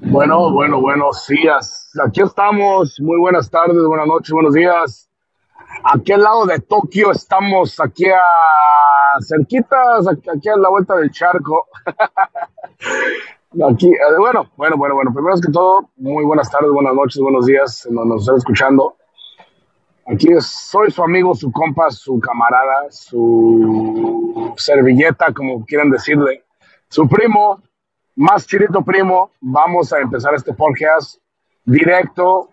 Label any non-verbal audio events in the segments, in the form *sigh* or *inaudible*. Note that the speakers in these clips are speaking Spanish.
Bueno, bueno, buenos días. Aquí estamos. Muy buenas tardes, buenas noches, buenos días. Aquí al lado de Tokio estamos, aquí a cerquitas, aquí, a la vuelta del charco. *laughs* Aquí, eh, bueno, bueno, bueno, bueno. Primero que todo, muy buenas tardes, buenas noches, buenos días, donde nos están escuchando. Aquí soy su amigo, su compa, su camarada, su servilleta, como quieran decirle, su primo, más chirito primo. Vamos a empezar este podcast directo,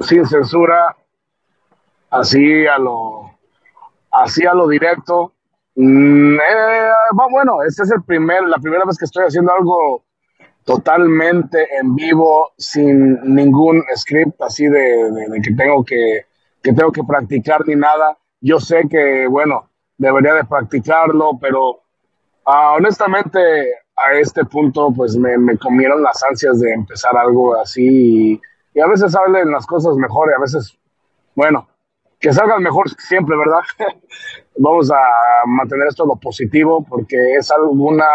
sin censura, así a lo, así a lo directo. Mm, eh, bueno, este es el primer, la primera vez que estoy haciendo algo totalmente en vivo, sin ningún script así de que tengo que, que tengo que practicar ni nada. Yo sé que, bueno, debería de practicarlo, pero ah, honestamente a este punto pues me, me comieron las ansias de empezar algo así y, a veces salen las cosas mejor y a veces, bueno, que salgan mejor siempre, ¿verdad? *laughs* Vamos a mantener esto lo positivo porque es alguna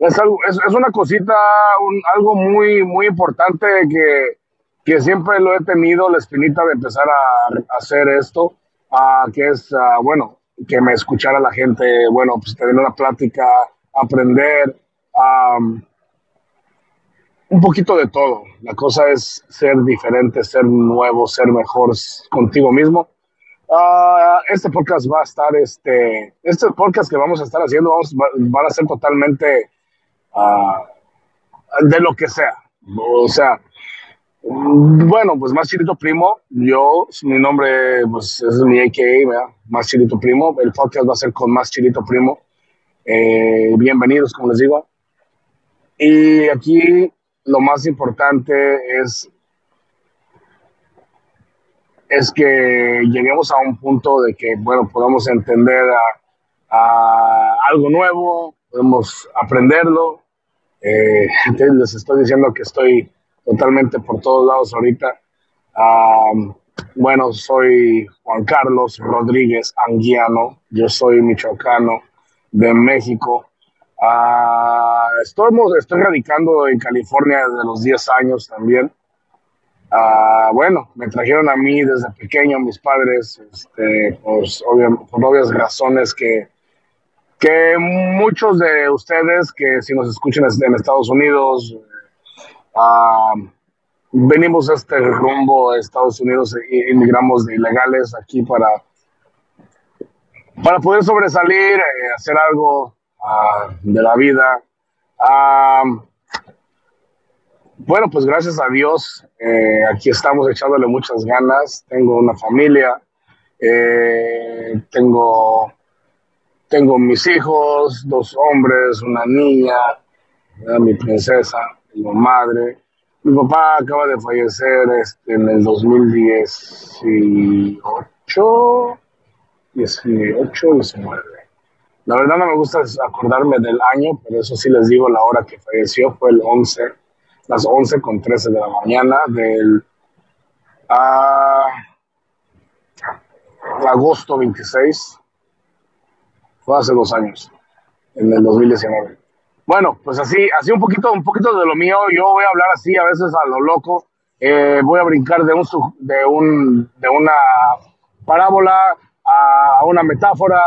es, algo, es, es una cosita, un- algo muy, muy importante que, que siempre lo he tenido, la espinita de empezar a, hacer esto, ah, que es, ah, bueno, que me escuchara la gente, bueno, pues tener una plática, aprender, un poquito de todo. La cosa es ser diferente, ser nuevo, ser mejor contigo mismo. Ah, este podcast va a estar, este, este podcast que vamos a estar haciendo, vamos, va- van a ser totalmente ah, de lo que sea. O sea, bueno, pues más chilito primo, yo, mi nombre, pues es mi AKA, más chilito primo, el podcast va a ser con más chilito primo. Eh, bienvenidos, como les digo. Y aquí lo más importante es, es que lleguemos a un punto de que, bueno, podamos entender algo nuevo, podemos aprenderlo, eh, *laughs* les estoy diciendo que estoy totalmente por todos lados ahorita. Bueno, soy Juan Carlos Rodríguez Anguiano, yo soy michoacano de México. Ah, estoy, estoy radicando en California desde los 10 años también. Ah, bueno, me trajeron a mí desde pequeño mis padres, este, por obvias razones que, que muchos de ustedes que si nos escuchan en Estados Unidos, ah, venimos a este rumbo a Estados Unidos e inmigramos de ilegales aquí para, para poder sobresalir, eh, hacer algo ah, de la vida. Ah, bueno, pues gracias a Dios, eh, aquí estamos echándole muchas ganas. Tengo una familia, eh, tengo tengo mis hijos, dos hombres, una niña, mi princesa, mi madre. Mi papá acaba de fallecer este, en el 2018, 18, 19. La verdad no me gusta acordarme del año, pero eso sí les digo, la hora que falleció fue el 11, las 11 con 13 de la mañana del ah, agosto 26 fue hace dos años, en el 2019. Bueno, pues así, así un poquito, un poquito de lo mío. Yo voy a hablar así a veces a lo loco. Eh, voy a brincar de un, de un, de una parábola a una metáfora,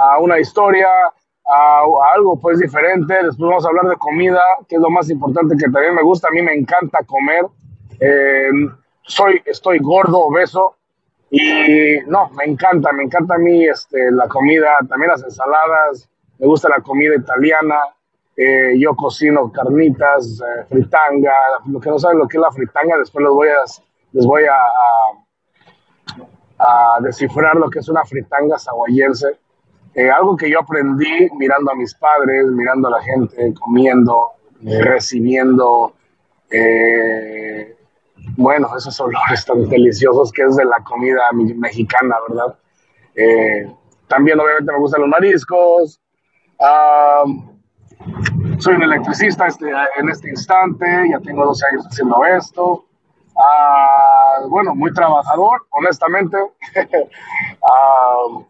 a una historia, a, algo pues diferente. Después vamos a hablar de comida, que es lo más importante que también me gusta. A mí me encanta comer. Eh, soy, estoy gordo, obeso, y no, me encanta, me encanta a mí este, la comida, también las ensaladas, me gusta la comida italiana, eh, yo cocino carnitas, eh, fritanga, lo que no saben lo que es la fritanga, después les voy a, les voy a, a- a descifrar lo que es una fritanga saguayense. Eh, algo que yo aprendí mirando a mis padres, mirando a la gente, comiendo, eh, recibiendo, eh, bueno, esos olores tan deliciosos que es de la comida mi- mexicana, ¿verdad? Eh, también obviamente me gustan los mariscos. Ah, soy un electricista este, en este instante, ya tengo 12 años haciendo esto. Ah, bueno, muy trabajador, honestamente. *laughs* Ah,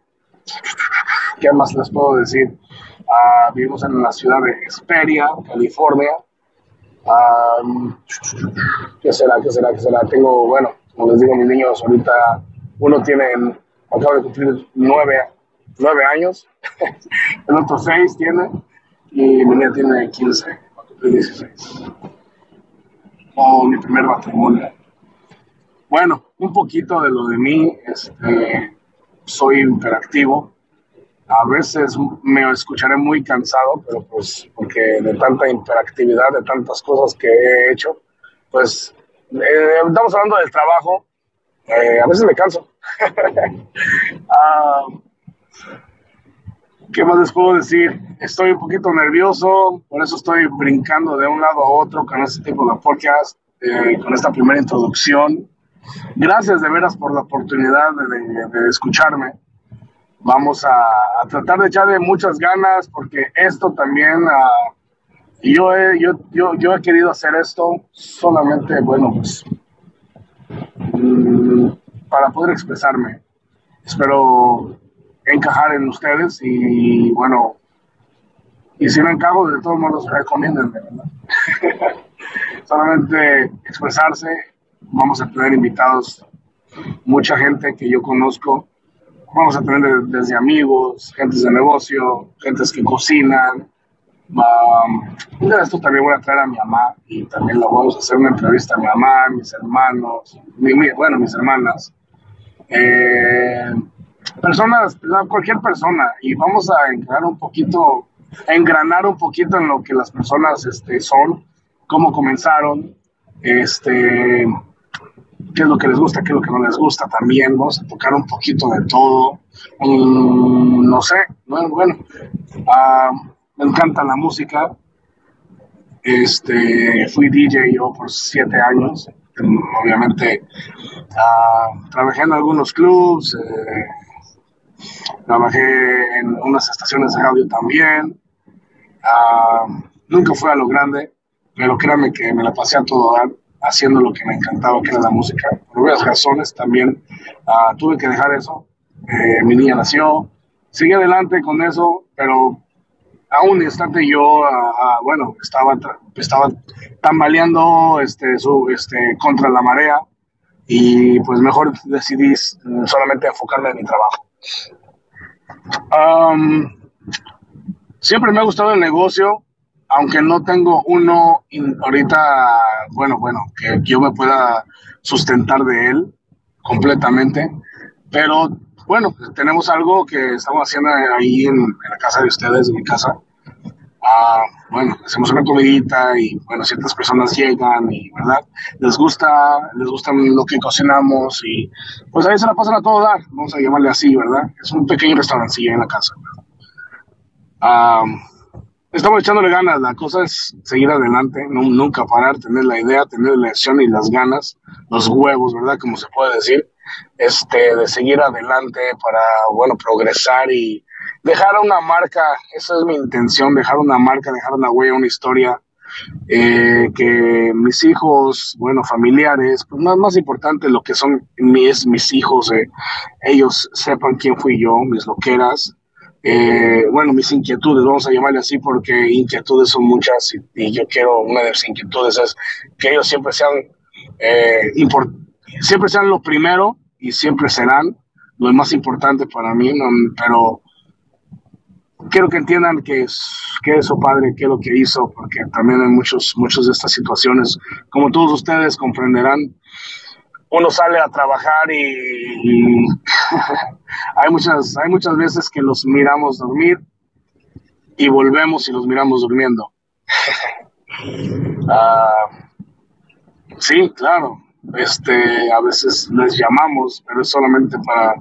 ¿Qué más les puedo decir? Ah, vivimos en la ciudad de Hesperia, California. Um, ¿Qué será? ¿Qué será? ¿Qué será? Tengo, bueno, como les digo, mis niños ahorita, uno tiene, acaba de cumplir nueve, nueve años, *laughs* el otro seis tiene, y mi niña tiene 15, 16. Oh, mi primer matrimonio. Bueno, un poquito de lo de mí, este, soy interactivo. A veces me escucharé muy cansado, pero pues porque de tanta interactividad, de tantas cosas que he hecho, pues eh, estamos hablando del trabajo, eh, a veces me canso. *laughs* Ah, ¿Qué más les puedo decir? Estoy un poquito nervioso, por eso estoy brincando de un lado a otro con este tipo de podcast, eh, con esta primera introducción. Gracias de veras por la oportunidad de, escucharme. Vamos a, tratar de echarle muchas ganas porque esto también, uh, yo, he, yo, yo, yo, he querido hacer esto solamente, bueno, pues mm, para poder expresarme. Espero encajar en ustedes y bueno, y si no encajo, de todos modos recomienden, ¿verdad? *laughs* Solamente expresarse, vamos a tener invitados, mucha gente que yo conozco, vamos a tener desde amigos, gentes de negocio, gentes que cocinan. Um, de esto también voy a traer a mi mamá y también lo vamos a hacer una entrevista a mi mamá, mis hermanos, bueno, mis hermanas. Eh, personas, cualquier persona, y vamos a engranar un poquito, engranar un poquito en lo que las personas este, son, cómo comenzaron, este, qué es lo que les gusta, qué es lo que no les gusta también, vamos a tocar un poquito de todo, mm, no sé, bueno, bueno ah, me encanta la música, este, fui DJ yo por siete años, obviamente uh, trabajé en algunos clubs, eh, Trabajé en unas estaciones de radio también. Ah, nunca fue a lo grande, pero créanme que me la pasé a todo dar haciendo lo que me encantaba, que era la música. Por varias razones también ah, tuve que dejar eso. Eh, mi niña nació, seguí adelante con eso, pero a un instante yo, ah, bueno, estaba, estaba tambaleando este, su, este, contra la marea y pues mejor decidí solamente enfocarme en mi trabajo siempre me ha gustado el negocio, aunque no tengo uno ahorita, bueno, bueno, que yo me pueda sustentar de él completamente, pero bueno, tenemos algo que estamos haciendo ahí en, la casa de ustedes, en mi casa. Ah, bueno, hacemos una comidita y bueno, ciertas personas llegan y, ¿verdad? Les gusta, les gusta lo que cocinamos y pues ahí se la pasan a todo dar, vamos a llamarle así, ¿verdad? Es un pequeño restaurancillo en la casa. Ah, estamos echándole ganas, la cosa es seguir adelante, nunca parar, tener la idea, tener la acción y las ganas, los huevos, ¿verdad? Como se puede decir, este, de seguir adelante para, bueno, progresar y dejar una marca, esa es mi intención, dejar una marca, dejar una huella, una historia, eh, que mis hijos, bueno, familiares, pues más, más importante lo que son mis, mis hijos, eh, ellos sepan quién fui yo, mis loqueras, eh, bueno, mis inquietudes, vamos a llamarle así porque inquietudes son muchas y, yo quiero, una de las inquietudes es que ellos siempre sean, siempre sean lo primero y siempre serán lo más importante para mí, pero quiero que entiendan que que es su padre, qué es lo que hizo, porque también hay muchos, muchos de estas situaciones, como todos ustedes comprenderán, uno sale a trabajar y, *laughs* hay, muchas, hay muchas veces que los miramos dormir y volvemos y los miramos durmiendo. *laughs* Ah, sí, claro, este, a veces les llamamos, pero es solamente para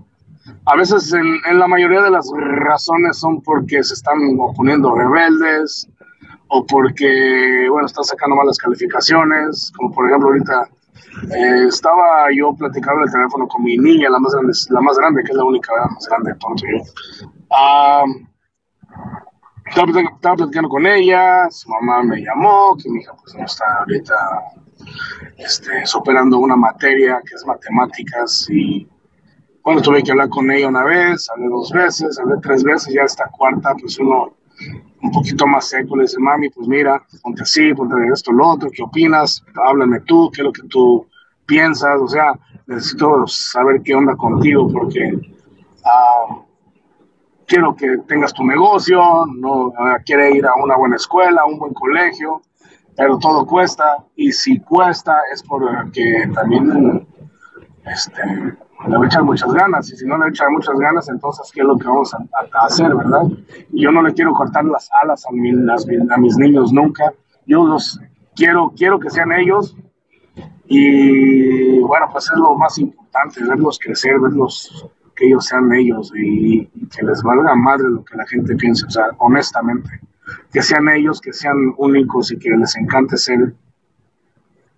a veces en, la mayoría de las razones son porque se están oponiendo rebeldes o porque, bueno, están sacando malas calificaciones, como por ejemplo ahorita eh, estaba yo platicando el teléfono con mi niña, la más grande, la más grande que es la única más grande, tonto yo. estaba, platicando con ella, su mamá me llamó, que mi hija pues no está ahorita este, superando una materia que es matemáticas y bueno, tuve que hablar con ella una vez, hablé dos veces, hablé tres veces, ya esta cuarta, pues uno un poquito más seco, le dice, mami, pues mira, ponte así, ponte esto, lo otro, ¿qué opinas? Háblame tú, ¿qué es lo que tú piensas? O sea, necesito saber qué onda contigo porque uh, quiero que tengas tu negocio, no uh, quiere ir a una buena escuela, a un buen colegio, pero todo cuesta y si cuesta es porque también este, le voy a echar muchas ganas y si no le voy a echar muchas ganas, entonces ¿qué es lo que vamos a, hacer, verdad? Y yo no le quiero cortar las alas a, a mis niños nunca, yo los quiero, quiero que sean ellos y bueno, pues es lo más importante, verlos crecer, verlos que ellos sean ellos y, que les valga madre lo que la gente piense, o sea, honestamente, que sean ellos, que sean únicos y que les encante ser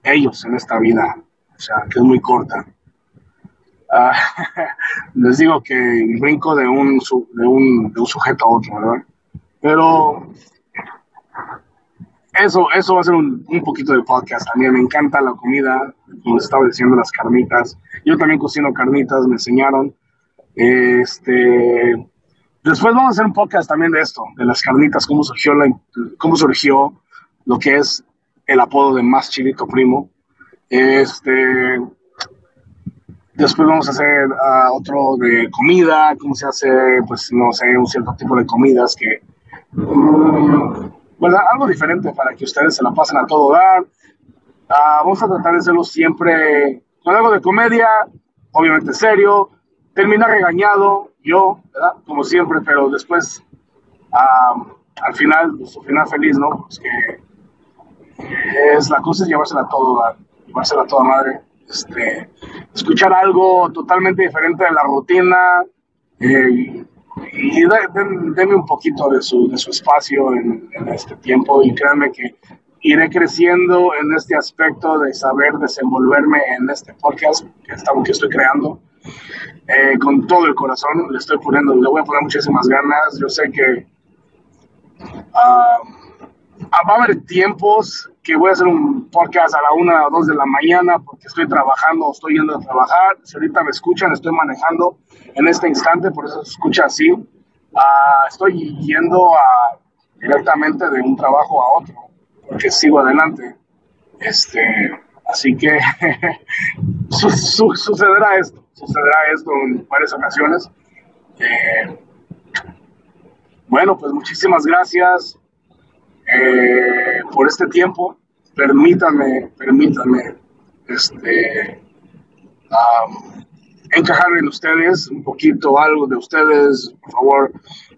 ellos en esta vida, o sea, que es muy corta. *laughs* Les digo que brinco de un, de, un, de un sujeto a otro, ¿verdad? Pero eso, eso va a ser un, un, poquito de podcast también. Me encanta la comida, como les estaba diciendo, las carnitas. Yo también cocino carnitas, me enseñaron. Este, después vamos a hacer un podcast también de esto, de las carnitas, cómo surgió, la, cómo surgió lo que es el apodo de Más Chilito Primo. Este, después vamos a hacer uh, otro de comida, cómo se hace, pues no sé, un cierto tipo de comidas que... Um, algo diferente para que ustedes se la pasen a todo dar. Uh, vamos a tratar de hacerlo siempre con algo de comedia, obviamente serio. Termina regañado, yo, ¿verdad? Como siempre, pero después, uh, al final, pues, final feliz, ¿no? Pues que es la cosa es llevársela a todo dar, llevársela a toda madre. Este, escuchar algo totalmente diferente de la rutina. Eh, y denme un poquito de su, de su espacio en, este tiempo y créanme que iré creciendo en este aspecto de saber desenvolverme en este podcast que, estamos, que estoy creando. Eh, con todo el corazón, le estoy poniendo, le voy a poner muchísimas ganas. Yo sé que ah, va a haber tiempos que voy a hacer un podcast a la una o dos de la mañana porque estoy trabajando o estoy yendo a trabajar. Si ahorita me escuchan, estoy manejando en este instante, por eso se escucha así. Uh, estoy yendo a, directamente de un trabajo a otro porque sigo adelante. Este, así que *laughs* su, su, sucederá esto, sucederá esto en varias ocasiones. Eh, bueno, pues muchísimas gracias por este tiempo. Permítanme, permítanme, este, encajar en ustedes un poquito algo de ustedes, por favor.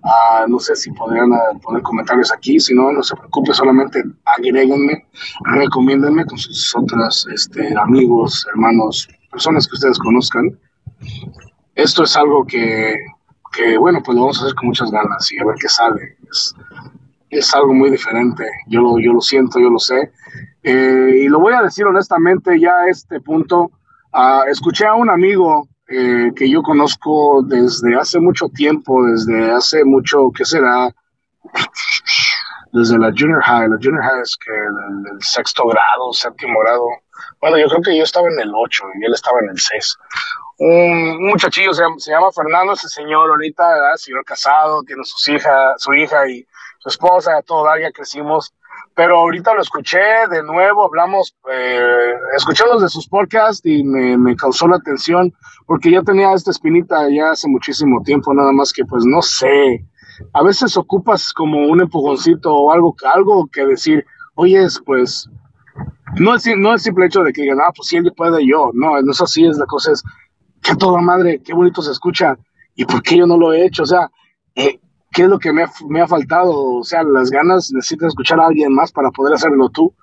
Uh, no sé si podrían uh, poner comentarios aquí, si no, no se preocupe, solamente agréguenme, recomiéndenme con sus otros este, amigos, hermanos, personas que ustedes conozcan. Esto es algo que, que, bueno, pues lo vamos a hacer con muchas ganas y a ver qué sale. Es algo muy diferente. Yo lo, yo lo siento, yo lo sé. Eh, y lo voy a decir honestamente ya a este punto. Uh, escuché a un amigo eh, que yo conozco desde hace mucho tiempo, desde hace mucho, ¿qué será? Desde la junior high. La junior high es que el, sexto grado, séptimo grado. Bueno, yo creo que yo estaba en el 8 y él estaba en el 6 un, muchachillo se se llama, Fernando, ese señor ahorita, ¿verdad? señor casado, tiene sus hijas, su hija y su esposa, todo, ya crecimos. Pero ahorita lo escuché de nuevo, hablamos, eh, escuchamos de sus podcasts y me, me, causó la atención porque ya tenía esta espinita ya hace muchísimo tiempo, nada más que pues no sé. A veces ocupas como un empujoncito o algo, algo que decir, oye, pues no es, no el simple hecho de que digan, ah, pues si él puede, yo. No, no es así, es la cosa es, que toda madre, qué bonito se escucha. ¿Y por qué yo no lo he hecho? O sea, eh, ¿qué es lo que me ha, me ha, faltado? O sea, las ganas, necesitas escuchar a alguien más para poder hacerlo tú.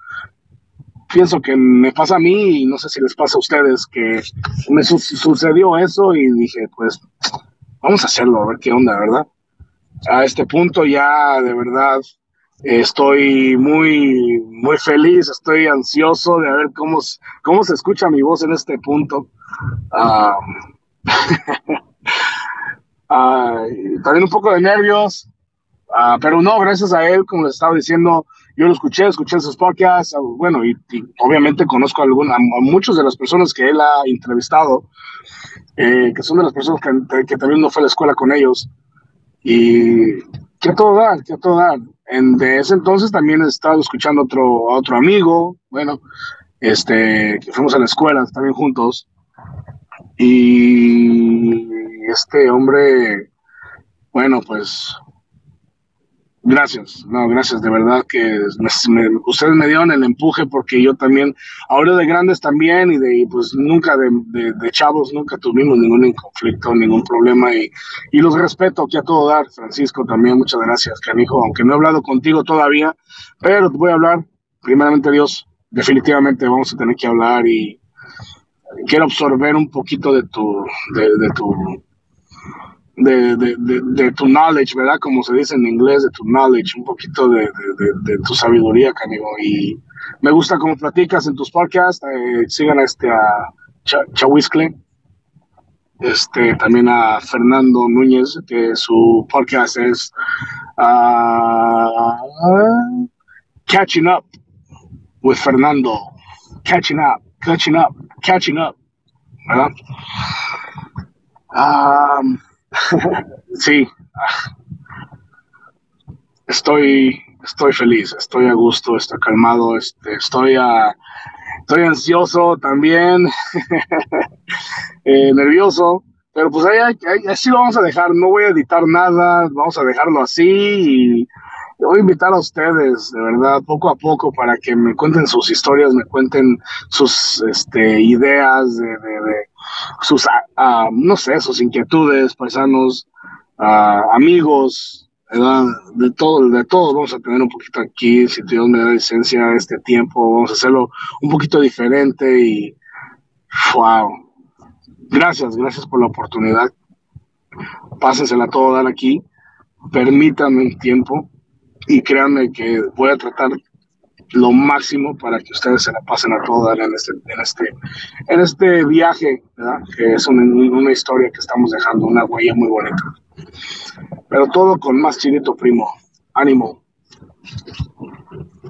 Pienso que me pasa a mí y no sé si les pasa a ustedes que me su sucedió eso y dije, pues, vamos a hacerlo, a ver qué onda, ¿verdad? A este punto ya de verdad estoy muy, muy feliz, estoy ansioso de ver cómo, cómo se escucha mi voz en este punto. *laughs* también un poco de nervios, ah, pero no, gracias a él, como les estaba diciendo, yo lo escuché, escuché sus podcasts, ah, bueno, y, obviamente conozco a, alguna, a, muchas de las personas que él ha entrevistado, eh, que son de las personas que, que, también no fue a la escuela con ellos, y que todo dar, que todo dar. En, de ese entonces también he estado escuchando otro, otro amigo, bueno, este, que fuimos a la escuela también juntos. Y este hombre, bueno, pues Gracias, no, gracias, de verdad que ustedes me dieron el empuje porque yo también, ahora de grandes también y de, pues nunca de, de, chavos, nunca tuvimos ningún conflicto, ningún problema y, y los respeto que a todo dar, Francisco también, muchas gracias, canijo, aunque no he hablado contigo todavía, pero te voy a hablar, primeramente Dios, definitivamente vamos a tener que hablar y quiero absorber un poquito de tu, de tu de, de, de, tu knowledge, ¿verdad? Como se dice en inglés, de tu knowledge, un poquito de, tu sabiduría, Canigo. Y me gusta cómo platicas en tus podcasts. Eh, sigan a este a Chawiscle, este, también a Fernando Núñez, que su podcast es uh, Catching Up with Fernando. Catching Up, Catching Up, Catching Up. Um, *laughs* sí, estoy, estoy feliz, estoy a gusto, estoy calmado, este, estoy, a, estoy ansioso también, *laughs* eh, nervioso, pero pues ahí, así lo vamos a dejar, no voy a editar nada, vamos a dejarlo así y voy a invitar a ustedes, de verdad, poco a poco para que me cuenten sus historias, me cuenten sus este, ideas de, sus, ah, ah, no sé, sus inquietudes, paisanos, uh, amigos, de todo, de todo vamos a tener un poquito aquí, si Dios me da licencia este tiempo, vamos a hacerlo un poquito diferente y wow. Gracias, gracias por la oportunidad. Pásensela todo dar aquí. Permítanme un tiempo y créanme que voy a tratar lo máximo para que ustedes se la pasen a todos en este, en este, en este viaje, que es una, una, historia que estamos dejando, una huella muy bonita. Pero todo con más chilito primo. Ánimo.